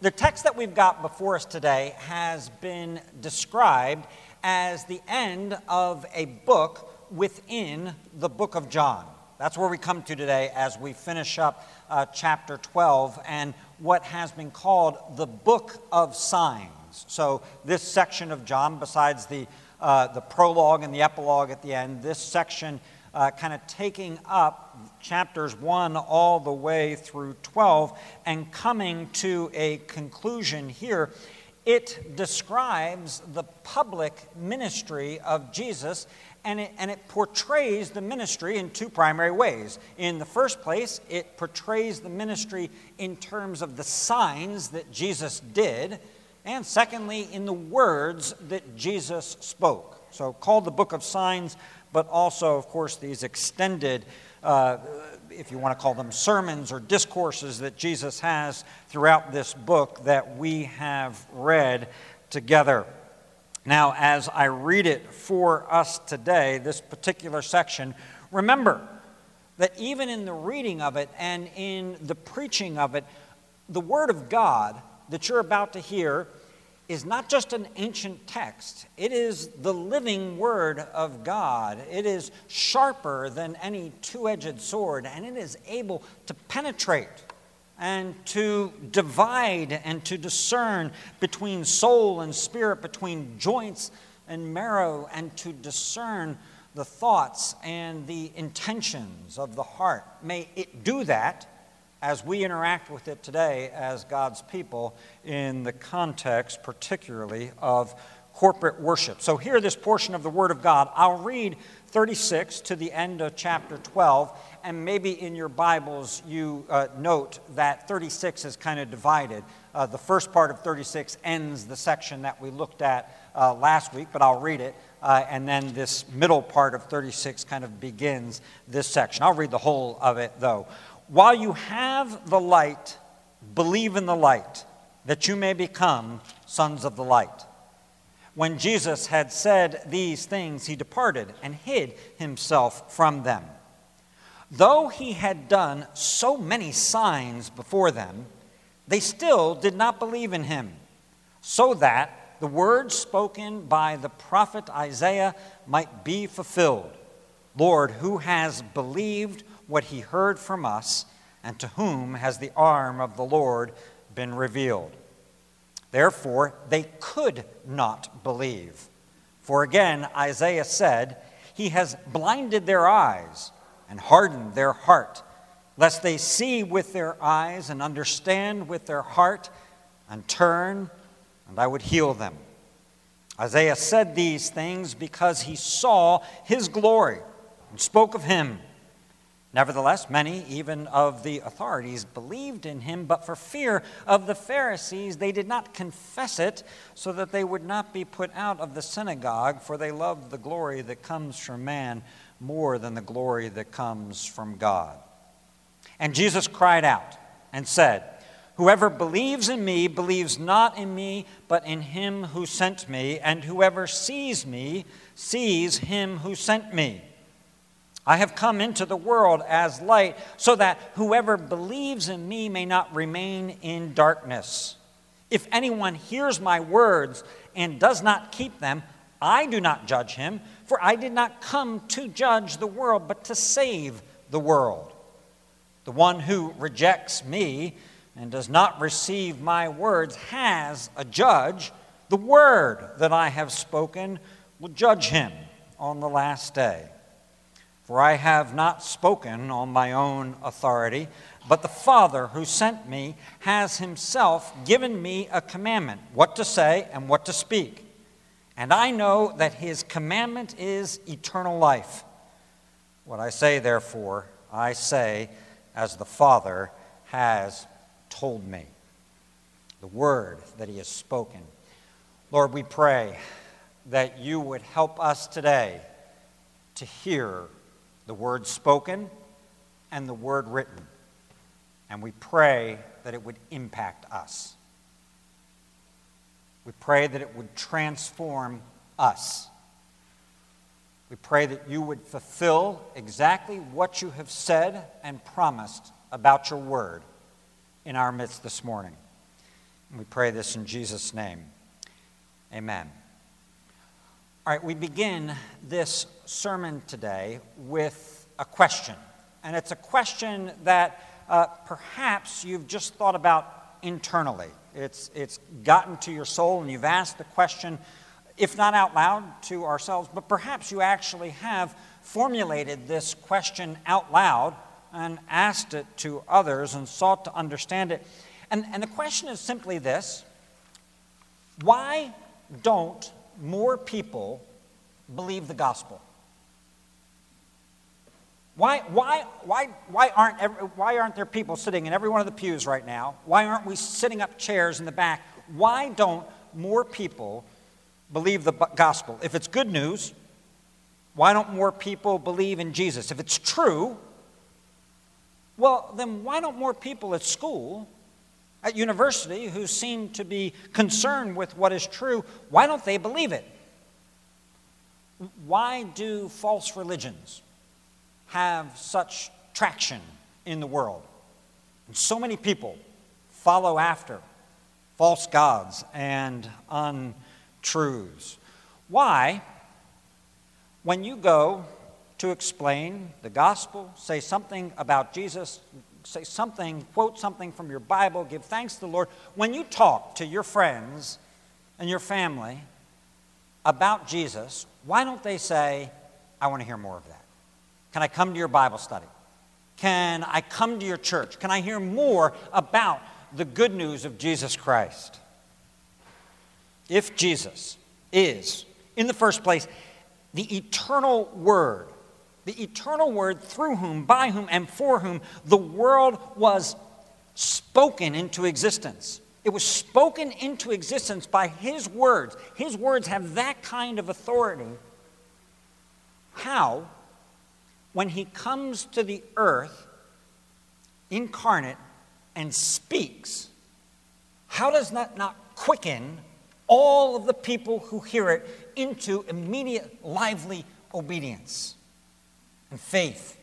The text that we've got before us today has been described as the end of a book within the book of John. That's where we come to today as we finish up uh, chapter 12 and what has been called the book of signs. So, this section of John, besides the, uh, the prologue and the epilogue at the end, this section uh, kind of taking up chapters 1 all the way through 12 and coming to a conclusion here. It describes the public ministry of Jesus and it, and it portrays the ministry in two primary ways. In the first place, it portrays the ministry in terms of the signs that Jesus did, and secondly, in the words that Jesus spoke. So, called the Book of Signs but also, of course, these extended, uh, if you want to call them sermons or discourses that Jesus has throughout this book that we have read together. Now, as I read it for us today, this particular section, remember that even in the reading of it and in the preaching of it, the Word of God that you're about to hear is not just an ancient text, it is the living Word of God. It is sharper than any two edged sword, and it is able to penetrate and to divide and to discern between soul and spirit, between joints and marrow, and to discern the thoughts and the intentions of the heart. May it do that as we interact with it today as God's people in the context, particularly of corporate worship. So, hear this portion of the Word of God. I'll read 36 to the end of chapter 12, and maybe in your Bibles you uh, note that 36 is kind of divided. Uh, the first part of 36 ends the section that we looked at uh, last week, but I'll read it. Uh, and then this middle part of 36 kind of begins this section. I'll read the whole of it, though. While you have the light, believe in the light, that you may become sons of the light. When Jesus had said these things, he departed and hid himself from them. Though he had done so many signs before them, they still did not believe in him, so that the words spoken by the prophet Isaiah might be fulfilled Lord, who has believed what he heard from us, and to whom has the arm of the Lord been revealed. Therefore, they could not believe. For again, Isaiah said, He has blinded their eyes and hardened their heart, lest they see with their eyes and understand with their heart and turn, and I would heal them. Isaiah said these things because he saw his glory and spoke of him. Nevertheless, many, even of the authorities, believed in him, but for fear of the Pharisees, they did not confess it, so that they would not be put out of the synagogue, for they loved the glory that comes from man more than the glory that comes from God. And Jesus cried out and said, Whoever believes in me believes not in me, but in him who sent me, and whoever sees me sees him who sent me. I have come into the world as light, so that whoever believes in me may not remain in darkness. If anyone hears my words and does not keep them, I do not judge him, for I did not come to judge the world, but to save the world. The one who rejects me and does not receive my words has a judge. The word that I have spoken will judge him on the last day. For I have not spoken on my own authority, but the Father who sent me has himself given me a commandment what to say and what to speak. And I know that his commandment is eternal life. What I say, therefore, I say as the Father has told me. The word that he has spoken. Lord, we pray that you would help us today to hear the word spoken and the word written. And we pray that it would impact us. We pray that it would transform us. We pray that you would fulfill exactly what you have said and promised about your word in our midst this morning. And We pray this in Jesus' name. Amen. All right, we begin this sermon today with a question. And it's a question that uh, perhaps you've just thought about internally. It's, it's gotten to your soul and you've asked the question, if not out loud to ourselves, but perhaps you actually have formulated this question out loud and asked it to others and sought to understand it. And, and the question is simply this Why don't more people believe the gospel? Why, why, why, why, aren't every, why aren't there people sitting in every one of the pews right now? Why aren't we sitting up chairs in the back? Why don't more people believe the gospel? If it's good news, why don't more people believe in Jesus? If it's true, well, then why don't more people at school, at university, who seem to be concerned with what is true, why don't they believe it? Why do false religions? Have such traction in the world. And so many people follow after false gods and untruths. Why, when you go to explain the gospel, say something about Jesus, say something, quote something from your Bible, give thanks to the Lord, when you talk to your friends and your family about Jesus, why don't they say, I want to hear more of that? Can I come to your Bible study? Can I come to your church? Can I hear more about the good news of Jesus Christ? If Jesus is, in the first place, the eternal Word, the eternal Word through whom, by whom, and for whom the world was spoken into existence. It was spoken into existence by His words. His words have that kind of authority. How when he comes to the earth incarnate and speaks, how does that not quicken all of the people who hear it into immediate, lively obedience and faith?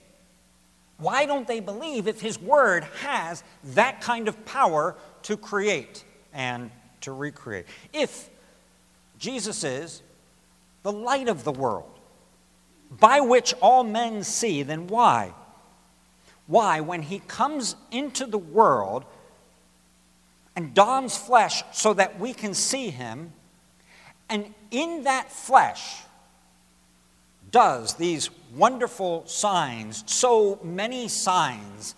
Why don't they believe if his word has that kind of power to create and to recreate? If Jesus is the light of the world, by which all men see, then why? Why, when he comes into the world and dons flesh so that we can see him, and in that flesh does these wonderful signs, so many signs,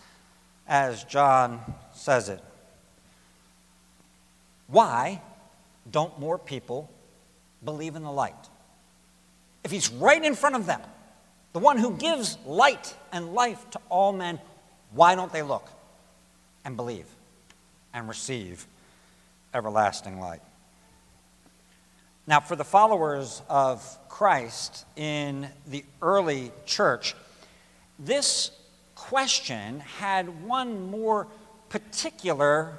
as John says it. Why don't more people believe in the light? If he's right in front of them, the one who gives light and life to all men, why don't they look and believe and receive everlasting light? Now, for the followers of Christ in the early church, this question had one more particular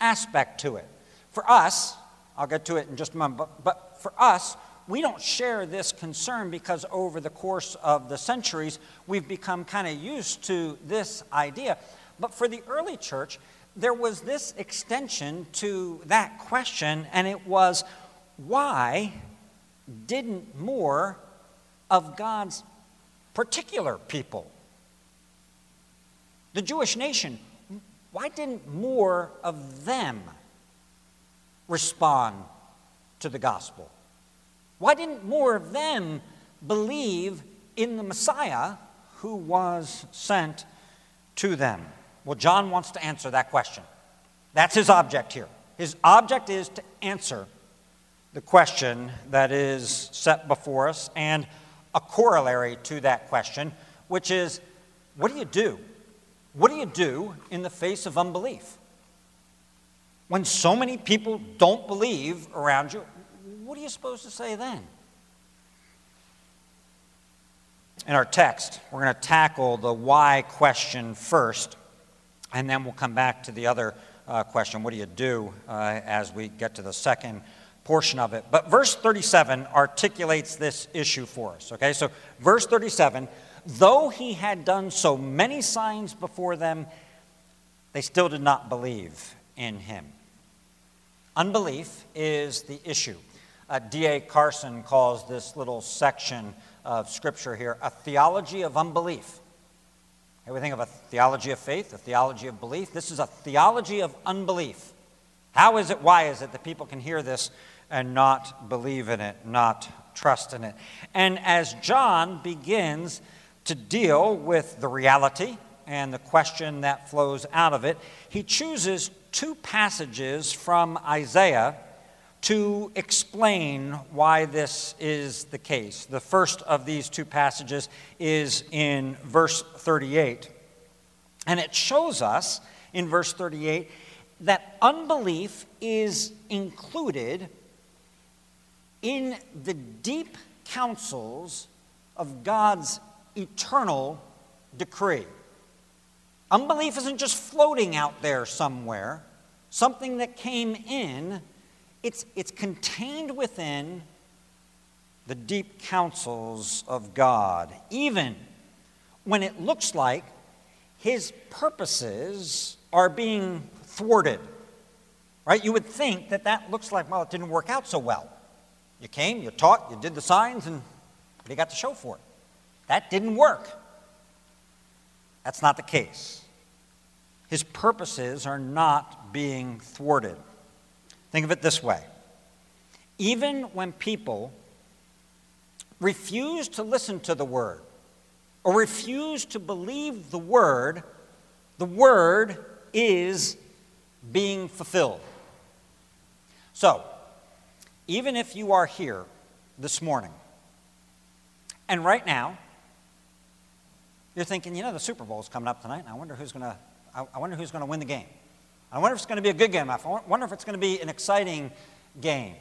aspect to it. For us, I'll get to it in just a moment, but, but for us, we don't share this concern because over the course of the centuries, we've become kind of used to this idea. But for the early church, there was this extension to that question, and it was why didn't more of God's particular people, the Jewish nation, why didn't more of them respond to the gospel? Why didn't more of them believe in the Messiah who was sent to them? Well, John wants to answer that question. That's his object here. His object is to answer the question that is set before us and a corollary to that question, which is what do you do? What do you do in the face of unbelief? When so many people don't believe around you, what are you supposed to say then? In our text, we're going to tackle the why question first, and then we'll come back to the other uh, question what do you do uh, as we get to the second portion of it. But verse 37 articulates this issue for us. Okay, so verse 37 though he had done so many signs before them, they still did not believe in him. Unbelief is the issue. Uh, D.A. Carson calls this little section of Scripture here a theology of unbelief. we think of a theology of faith, a theology of belief. This is a theology of unbelief. How is it, why is it that people can hear this and not believe in it, not trust in it? And as John begins to deal with the reality and the question that flows out of it, he chooses two passages from Isaiah to explain why this is the case. The first of these two passages is in verse 38. And it shows us in verse 38 that unbelief is included in the deep counsels of God's eternal decree. Unbelief isn't just floating out there somewhere, something that came in it's, it's contained within the deep counsels of God, even when it looks like his purposes are being thwarted. Right? You would think that that looks like, well, it didn't work out so well. You came, you taught, you did the signs, and you got the show for it. That didn't work. That's not the case. His purposes are not being thwarted. Think of it this way even when people refuse to listen to the word or refuse to believe the word, the word is being fulfilled. So, even if you are here this morning, and right now, you're thinking, you know, the Super Bowl is coming up tonight, and I wonder who's going to, I wonder who's going to win the game. I wonder if it's going to be a good game. I wonder if it's going to be an exciting game.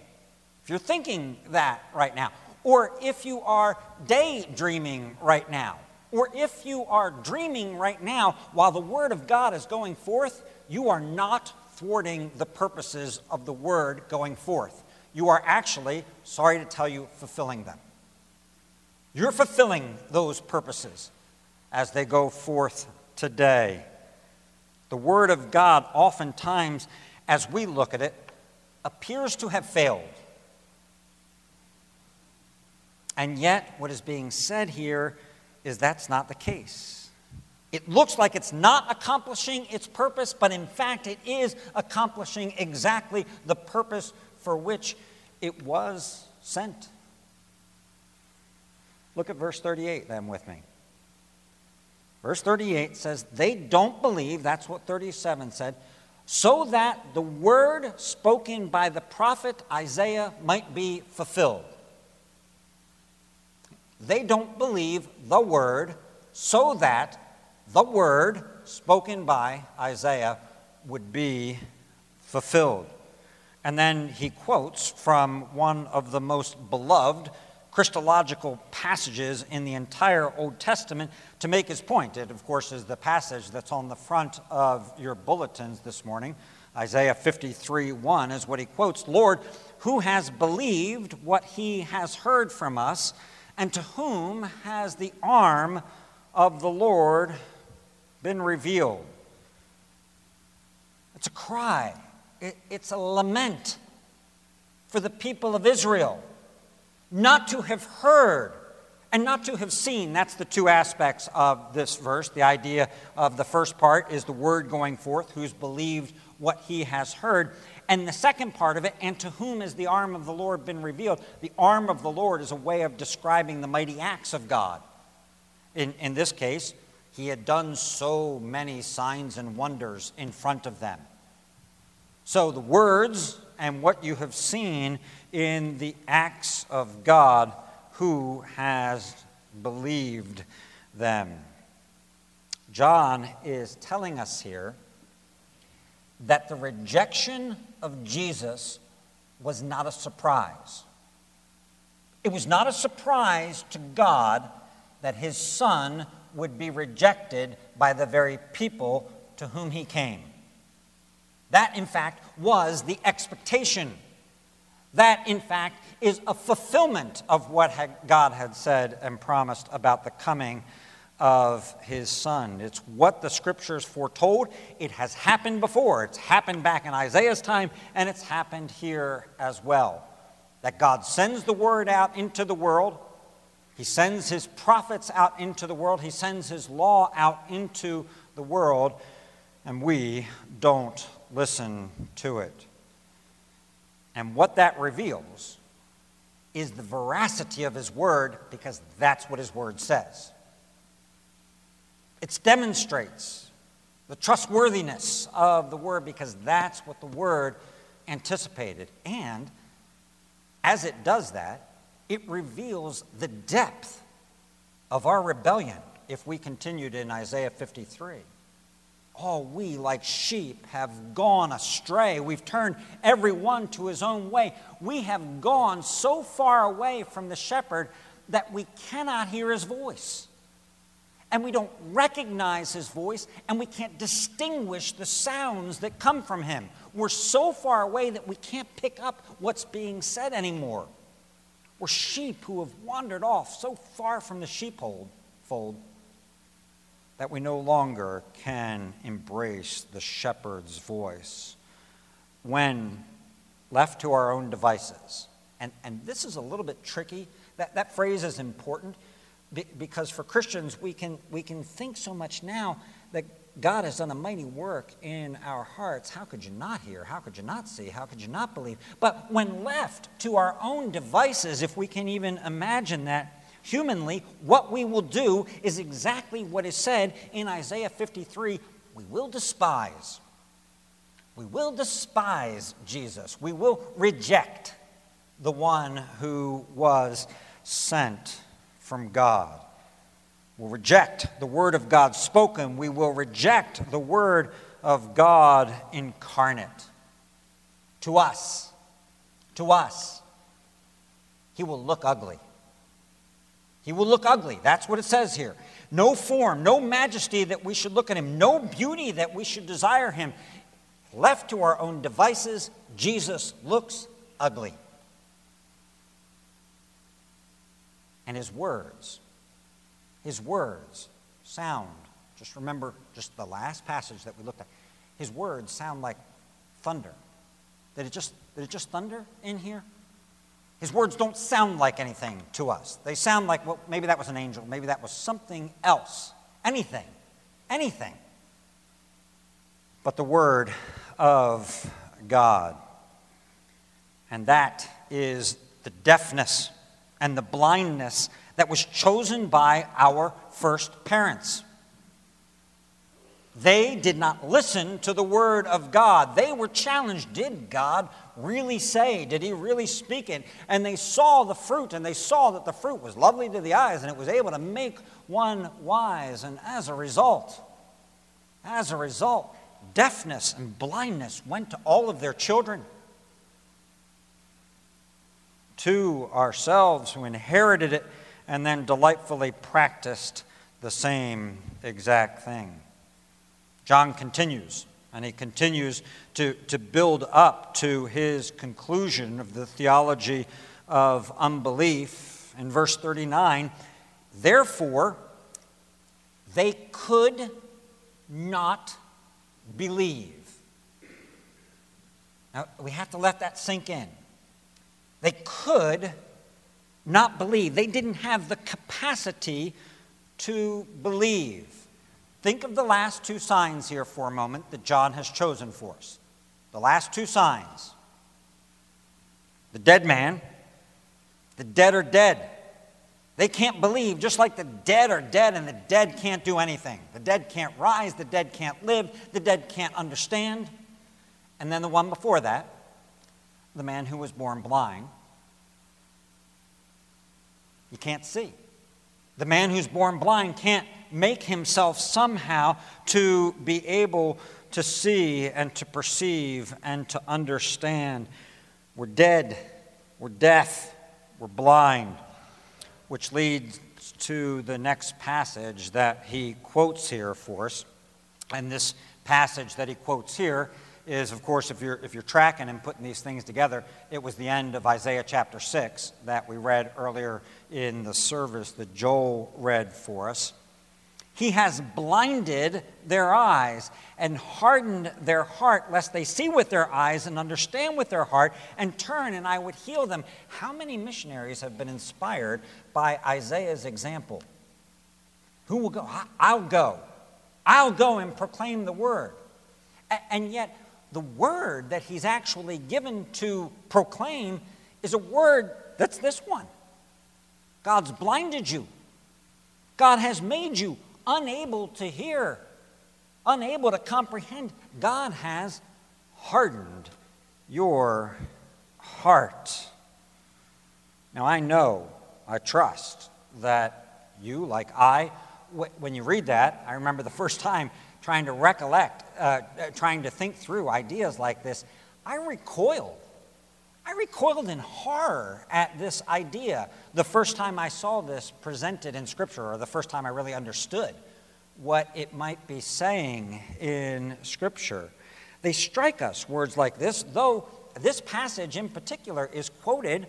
If you're thinking that right now, or if you are daydreaming right now, or if you are dreaming right now while the Word of God is going forth, you are not thwarting the purposes of the Word going forth. You are actually, sorry to tell you, fulfilling them. You're fulfilling those purposes as they go forth today. The Word of God, oftentimes, as we look at it, appears to have failed. And yet, what is being said here is that's not the case. It looks like it's not accomplishing its purpose, but in fact, it is accomplishing exactly the purpose for which it was sent. Look at verse 38 then with me. Verse 38 says, They don't believe, that's what 37 said, so that the word spoken by the prophet Isaiah might be fulfilled. They don't believe the word so that the word spoken by Isaiah would be fulfilled. And then he quotes from one of the most beloved Christological passages in the entire Old Testament to make his point. It, of course, is the passage that's on the front of your bulletins this morning. Isaiah 53 1 is what he quotes Lord, who has believed what he has heard from us, and to whom has the arm of the Lord been revealed? It's a cry, it, it's a lament for the people of Israel not to have heard and not to have seen. That's the two aspects of this verse. The idea of the first part is the word going forth, who's believed what he has heard. And the second part of it, and to whom has the arm of the Lord been revealed? The arm of the Lord is a way of describing the mighty acts of God. In, in this case, he had done so many signs and wonders in front of them. So the words and what you have seen in the acts of God who has believed them. John is telling us here that the rejection of Jesus was not a surprise. It was not a surprise to God that his son would be rejected by the very people to whom he came. That, in fact, was the expectation. That, in fact, is a fulfillment of what God had said and promised about the coming of his son. It's what the scriptures foretold. It has happened before. It's happened back in Isaiah's time, and it's happened here as well. That God sends the word out into the world, He sends His prophets out into the world, He sends His law out into the world, and we don't listen to it. And what that reveals is the veracity of His word because that's what His word says. It demonstrates the trustworthiness of the word because that's what the word anticipated. And as it does that, it reveals the depth of our rebellion if we continued in Isaiah 53. All we, like sheep, have gone astray. We've turned every one to his own way. We have gone so far away from the shepherd that we cannot hear his voice and we don't recognize his voice, and we can't distinguish the sounds that come from him. We're so far away that we can't pick up what's being said anymore. We're sheep who have wandered off so far from the sheepfold fold, that we no longer can embrace the shepherd's voice. When left to our own devices, and, and this is a little bit tricky, that, that phrase is important because for Christians, we can, we can think so much now that God has done a mighty work in our hearts. How could you not hear? How could you not see? How could you not believe? But when left to our own devices, if we can even imagine that humanly, what we will do is exactly what is said in Isaiah 53 we will despise. We will despise Jesus. We will reject the one who was sent from God. We'll reject the Word of God spoken. We will reject the Word of God incarnate. To us, to us, He will look ugly. He will look ugly. That's what it says here. No form, no majesty that we should look at Him, no beauty that we should desire Him. Left to our own devices, Jesus looks ugly. and his words. His words sound, just remember just the last passage that we looked at. His words sound like thunder. Did it just, did it just thunder in here? His words don't sound like anything to us. They sound like, well, maybe that was an angel, maybe that was something else. Anything. Anything. But the Word of God. And that is the deafness and the blindness that was chosen by our first parents. They did not listen to the word of God. They were challenged. Did God really say? Did he really speak it? And they saw the fruit, and they saw that the fruit was lovely to the eyes, and it was able to make one wise. And as a result, as a result, deafness and blindness went to all of their children to ourselves who inherited it and then delightfully practiced the same exact thing. John continues, and he continues to, to build up to his conclusion of the theology of unbelief. In verse 39, therefore, they could not believe. Now, we have to let that sink in. They could not believe. They didn't have the capacity to believe. Think of the last two signs here for a moment that John has chosen for us. The last two signs the dead man, the dead are dead. They can't believe, just like the dead are dead, and the dead can't do anything. The dead can't rise, the dead can't live, the dead can't understand. And then the one before that, the man who was born blind. You can't see. The man who's born blind can't make himself somehow to be able to see and to perceive and to understand. We're dead, we're deaf, we're blind, which leads to the next passage that he quotes here for us. And this passage that he quotes here is, of course, if you're, if you're tracking and putting these things together, it was the end of Isaiah chapter 6 that we read earlier in the service that Joel read for us. He has blinded their eyes and hardened their heart, lest they see with their eyes and understand with their heart and turn, and I would heal them. How many missionaries have been inspired by Isaiah's example? Who will go? I'll go. I'll go and proclaim the word. And yet, the word that he's actually given to proclaim is a word that's this one God's blinded you, God has made you unable to hear, unable to comprehend. God has hardened your heart. Now, I know, I trust that you, like I, when you read that, I remember the first time trying to recollect, uh, uh, trying to think through ideas like this, I recoiled. I recoiled in horror at this idea the first time I saw this presented in Scripture, or the first time I really understood what it might be saying in Scripture. They strike us, words like this, though this passage in particular is quoted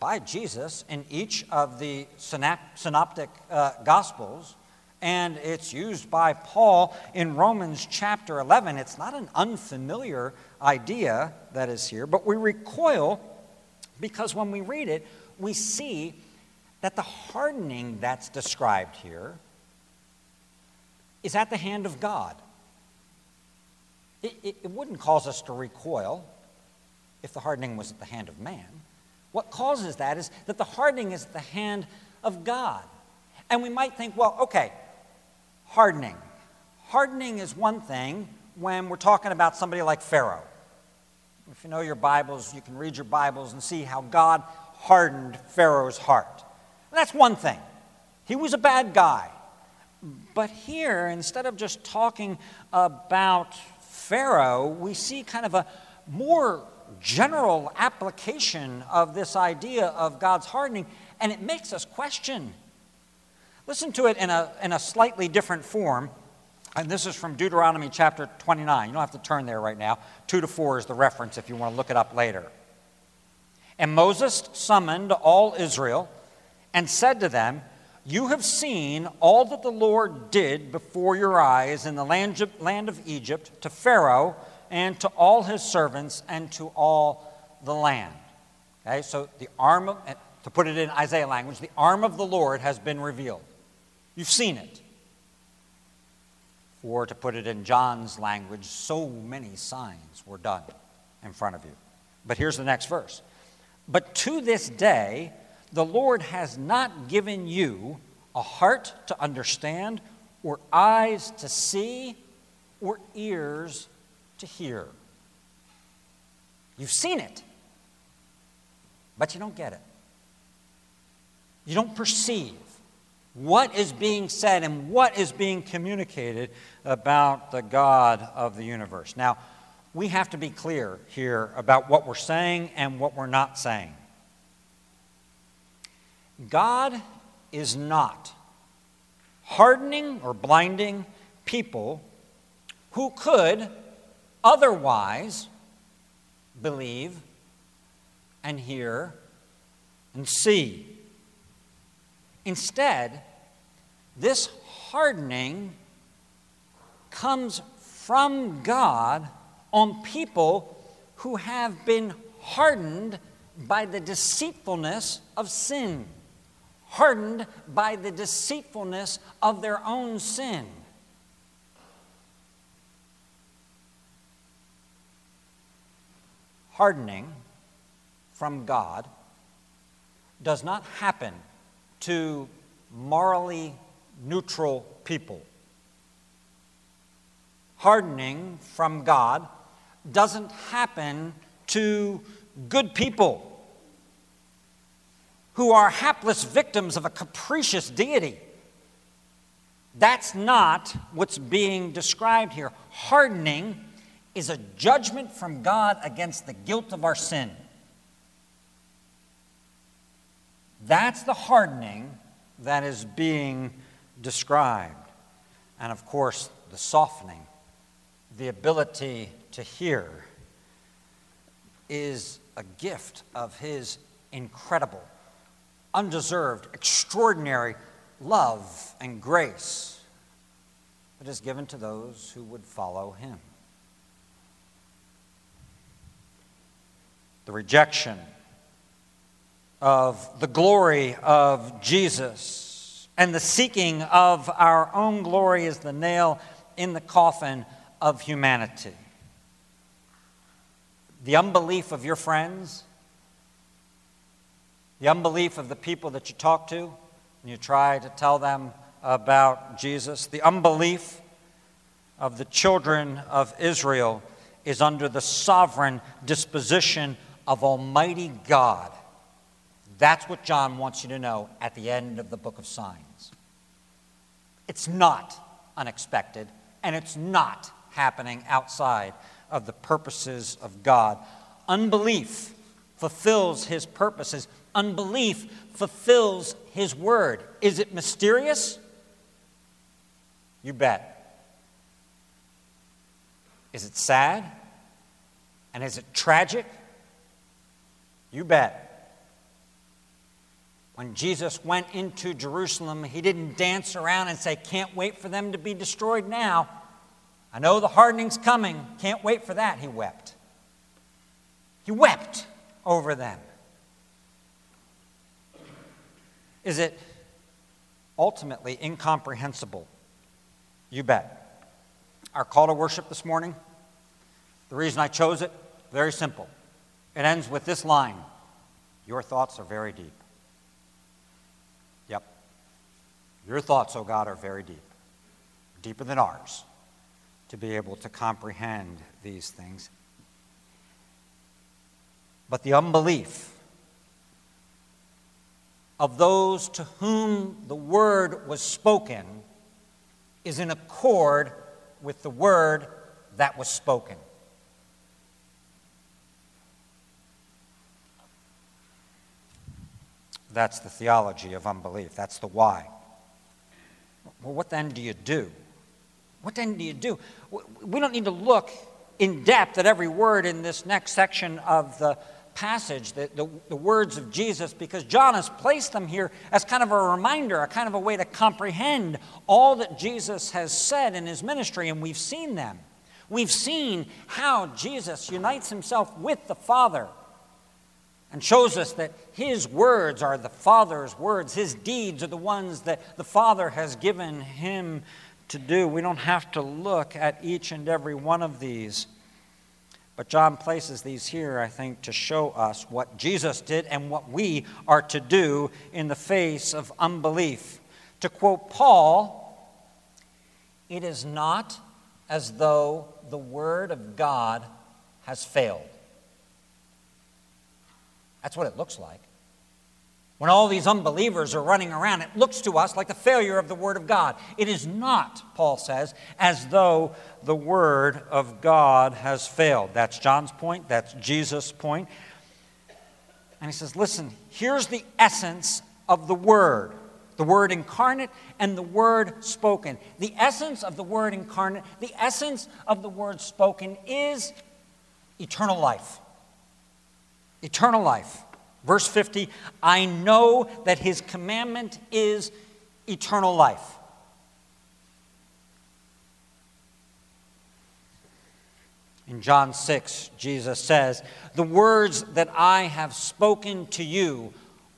by Jesus in each of the synoptic uh, Gospels, and it's used by Paul in Romans chapter 11. It's not an unfamiliar idea that is here, but we recoil because when we read it, we see that the hardening that's described here is at the hand of God. It, it, it, wouldn't cause us to recoil if the hardening was at the hand of man. What causes that is that the hardening is at the hand of God. And we might think, well, okay, hardening. Hardening is one thing when we're talking about somebody like Pharaoh. If you know your Bibles, you can read your Bibles and see how God hardened Pharaoh's heart. That's one thing. He was a bad guy. But here, instead of just talking about Pharaoh, we see kind of a more general application of this idea of God's hardening, and it makes us question. Listen to it in a, in a slightly different form. And this is from Deuteronomy chapter 29. You don't have to turn there right now. 2 to 4 is the reference if you want to look it up later. And Moses summoned all Israel and said to them, You have seen all that the Lord did before your eyes in the land of Egypt to Pharaoh and to all his servants and to all the land. Okay, so the arm of, to put it in Isaiah language, the arm of the Lord has been revealed. You've seen it. Or to put it in John's language, so many signs were done in front of you. But here's the next verse. But to this day, the Lord has not given you a heart to understand, or eyes to see, or ears to hear. You've seen it, but you don't get it. You don't perceive what is being said and what is being communicated about the God of the universe. Now, we have to be clear here about what we're saying and what we're not saying. God is not hardening or blinding people who could otherwise believe and hear and see. Instead, this hardening comes from God on people who have been hardened by the deceitfulness of sin hardened by the deceitfulness of their own sin. Hardening from God does not happen to morally neutral people. Hardening from God doesn't happen to good people who are hapless victims of a capricious deity. That's not what's being described here. Hardening is a judgment from God against the guilt of our sin. That's the hardening that is being described. And of course, the softening, the ability to hear, is a gift of His incredible undeserved, extraordinary love and grace. that is given to those who would follow him. The rejection of the glory of Jesus and the seeking of our own glory is the nail in the coffin of humanity. The unbelief of your friends, the unbelief of the people that you talk to, and you try to tell them about Jesus, the unbelief of the children of Israel is under the sovereign disposition of Almighty God. That's what John wants you to know at the end of the book of signs. It's not unexpected, and it's not happening outside of the purposes of God. Unbelief fulfills his purposes, unbelief fulfills his word. Is it mysterious? You bet. Is it sad? And is it tragic? You bet. When Jesus went into Jerusalem, he didn't dance around and say, Can't wait for them to be destroyed now. I know the hardening's coming. Can't wait for that. He wept. He wept over them. Is it ultimately incomprehensible? You bet. Our call to worship this morning, the reason I chose it, very simple. It ends with this line Your thoughts are very deep. Your thoughts, O oh God, are very deep, deeper than ours, to be able to comprehend these things. But the unbelief of those to whom the word was spoken is in accord with the word that was spoken. That's the theology of unbelief. That's the why. Well, what then do you do? What then do you do? We don't need to look in depth at every word in this next section of the passage, the, the, the, words of Jesus, because John has placed them here as kind of a reminder, a kind of a way to comprehend all that Jesus has said in his ministry, and we've seen them. We've seen how Jesus unites himself with the Father and shows us that his words are the Father's words, his deeds are the ones that the Father has given him to do. We don't have to look at each and every one of these. But John places these here, I think, to show us what Jesus did and what we are to do in the face of unbelief. To quote Paul, it is not as though the Word of God has failed. That's what it looks like. When all these unbelievers are running around, it looks to us like the failure of the Word of God. It is not, Paul says, as though the Word of God has failed. That's John's point, that's Jesus' point. And he says, listen, here's the essence of the Word the Word incarnate and the Word spoken. The essence of the Word incarnate, the essence of the Word spoken is eternal life. Eternal life. Verse 50 I know that his commandment is eternal life. In John 6, Jesus says, The words that I have spoken to you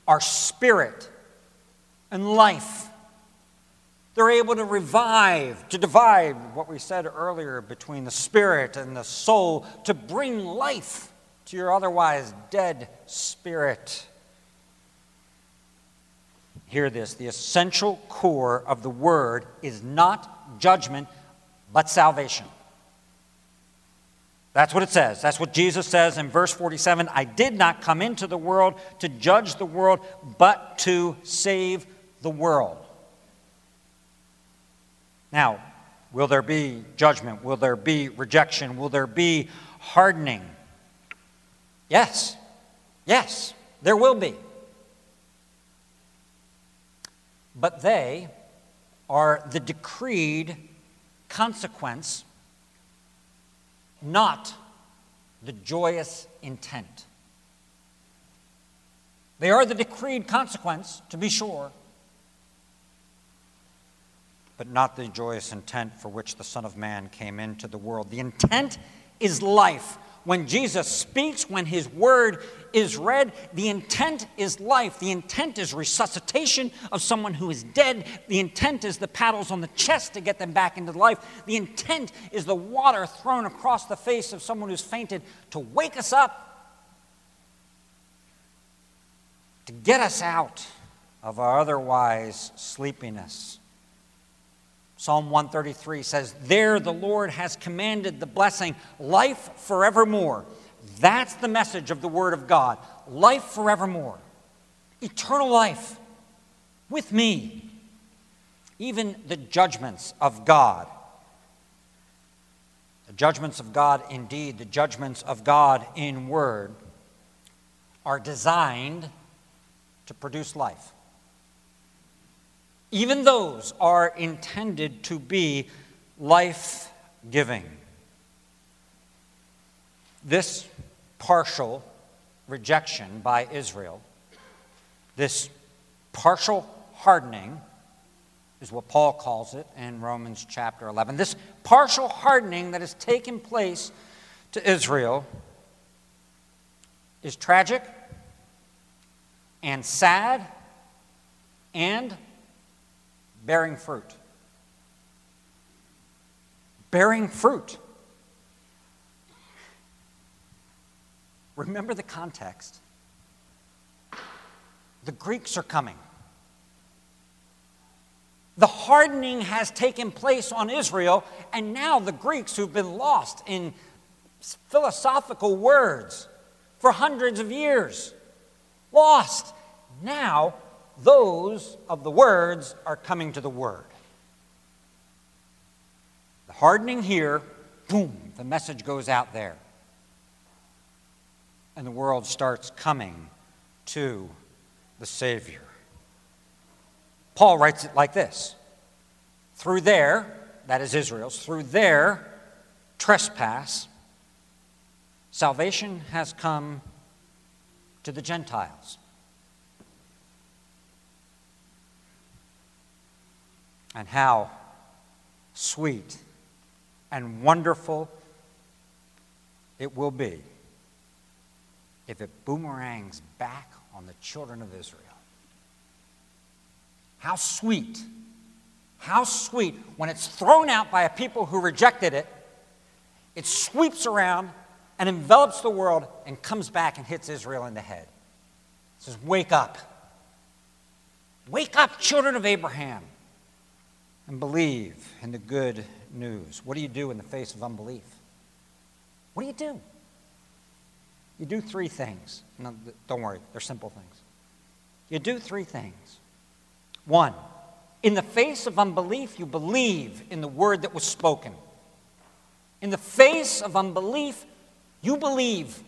are spirit and life. They're able to revive, to divide what we said earlier between the spirit and the soul, to bring life to your otherwise dead spirit. Hear this the essential core of the word is not judgment, but salvation. That's what it says. That's what Jesus says in verse 47 I did not come into the world to judge the world, but to save the world. Now, will there be judgment? Will there be rejection? Will there be hardening? Yes, yes, there will be. But they are the decreed consequence, not the joyous intent. They are the decreed consequence, to be sure, but not the joyous intent for which the Son of Man came into the world. The intent is life. When Jesus speaks, when his word is read, the intent is life. The intent is resuscitation of someone who is dead. The intent is the paddles on the chest to get them back into life. The intent is the water thrown across the face of someone who's fainted to wake us up, to get us out of our otherwise sleepiness. Psalm 133 says, There the Lord has commanded the blessing, life forevermore. That's the message of the Word of God life forevermore, eternal life with me. Even the judgments of God, the judgments of God, indeed, the judgments of God in Word, are designed to produce life. Even those are intended to be life giving. This partial rejection by Israel, this partial hardening, is what Paul calls it in Romans chapter 11. This partial hardening that has taken place to Israel is tragic and sad and bearing fruit. Bearing fruit. Remember the context. The Greeks are coming. The hardening has taken place on Israel, and now the Greeks, who've been lost in philosophical words for hundreds of years, lost, now those of the words are coming to the word. The hardening here, boom, the message goes out there. And the world starts coming to the Savior. Paul writes it like this Through their, that is Israel's, through their trespass, salvation has come to the Gentiles. And how sweet and wonderful it will be if it boomerangs back on the children of Israel. How sweet, how sweet when it's thrown out by a people who rejected it, it sweeps around and envelops the world and comes back and hits Israel in the head. It says, Wake up. Wake up, children of Abraham and believe in the good news. What do you do in the face of unbelief? What do you do? You do three things. No, don't worry, they're simple things. You do three things. One, in the face of unbelief, you believe in the word that was spoken. In the face of unbelief, you believe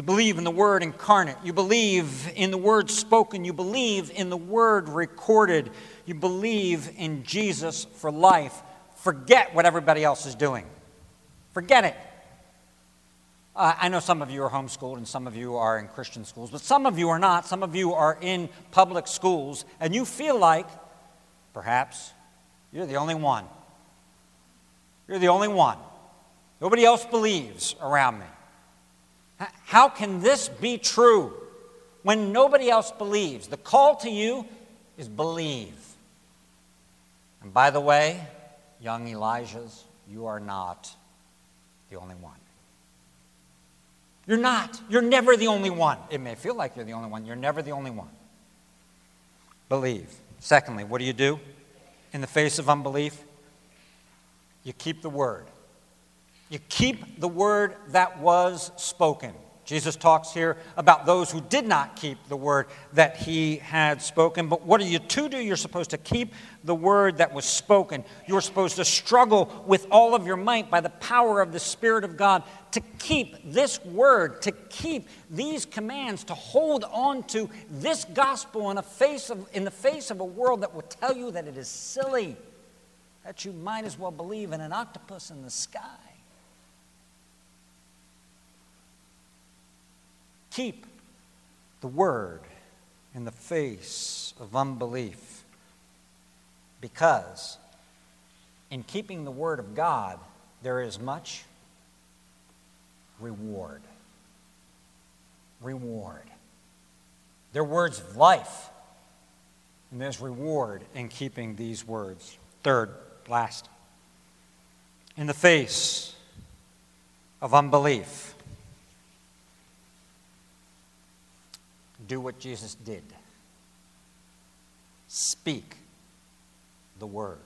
You believe in the Word incarnate. You believe in the Word spoken. You believe in the Word recorded. You believe in Jesus for life. Forget what everybody else is doing. Forget it. Uh, I know some of you are homeschooled and some of you are in Christian schools, but some of you are not. Some of you are in public schools, and you feel like perhaps you're the only one. You're the only one. Nobody else believes around me. How can this be true when nobody else believes? The call to you is believe. And by the way, young Elijahs, you are not the only one. You're not. You're never the only one. It may feel like you're the only one. You're never the only one. Believe. Secondly, what do you do in the face of unbelief? You keep the word. You keep the word that was spoken. Jesus talks here about those who did not keep the word that he had spoken. But what are you to do? You're supposed to keep the word that was spoken. You're supposed to struggle with all of your might by the power of the Spirit of God to keep this word, to keep these commands, to hold on to this gospel in, a face of, in the face of a world that will tell you that it is silly, that you might as well believe in an octopus in the sky. Keep the word in the face of unbelief. Because in keeping the Word of God, there is much reward. Reward. They're words of life, and there's reward in keeping these words. Third, last, in the face of unbelief, do what Jesus did speak the word.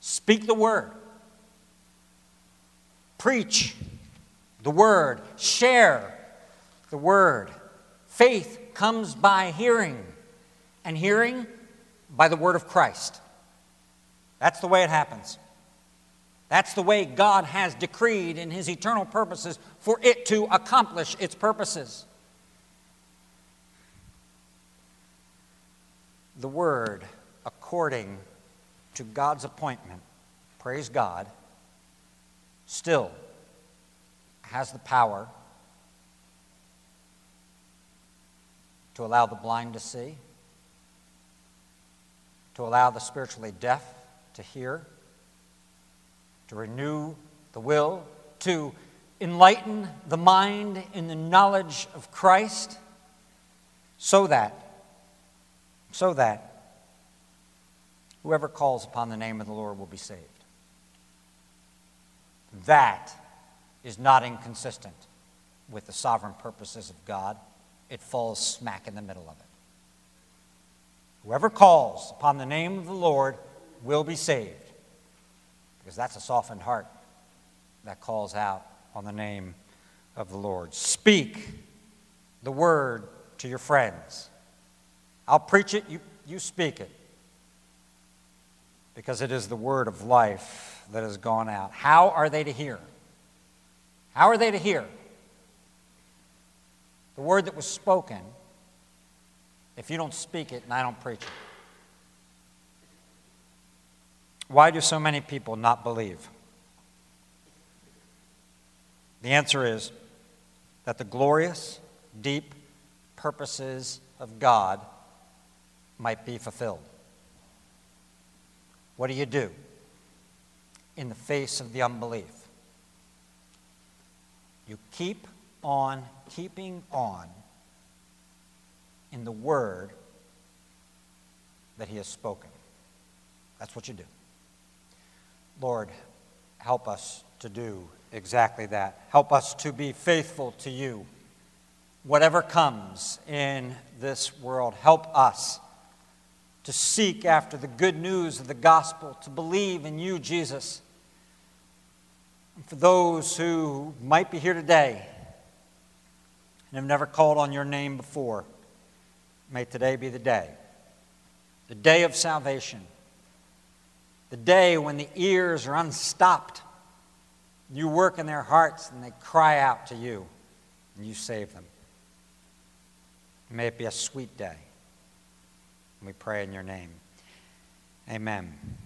Speak the word. Preach the word. Share the word. Faith comes by hearing, and hearing by the word of Christ. That's the way it happens. That's the way God has decreed in His eternal purposes for it to accomplish its purposes. The Word, according to God's appointment, praise God, still has the power to allow the blind to see, to allow the spiritually deaf to hear to renew the will, to enlighten the mind in the knowledge of Christ, so that, so that whoever calls upon the name of the Lord will be saved. That is not inconsistent with the sovereign purposes of God. It falls smack in the middle of it. Whoever calls upon the name of the Lord will be saved because that's a softened heart that calls out on the name of the Lord. Speak the word to your friends. I'll preach it, you, you speak it. Because it is the word of life that has gone out. How are they to hear? How are they to hear? The word that was spoken, if you don't speak it and I don't preach it. Why do so many people not believe? The answer is that the glorious, deep purposes of God might be fulfilled. What do you do in the face of the unbelief? You keep on keeping on in the word that He has spoken. That's what you do. Lord, help us to do exactly that. Help us to be faithful to you. Whatever comes in this world, help us to seek after the good news of the gospel, to believe in you, Jesus. And for those who might be here today and have never called on your name before, may today be the day, the day of salvation the day when the ears are unstopped. You work in their hearts and they cry out to you and you save them. May it be a sweet day. We pray in your name. Amen.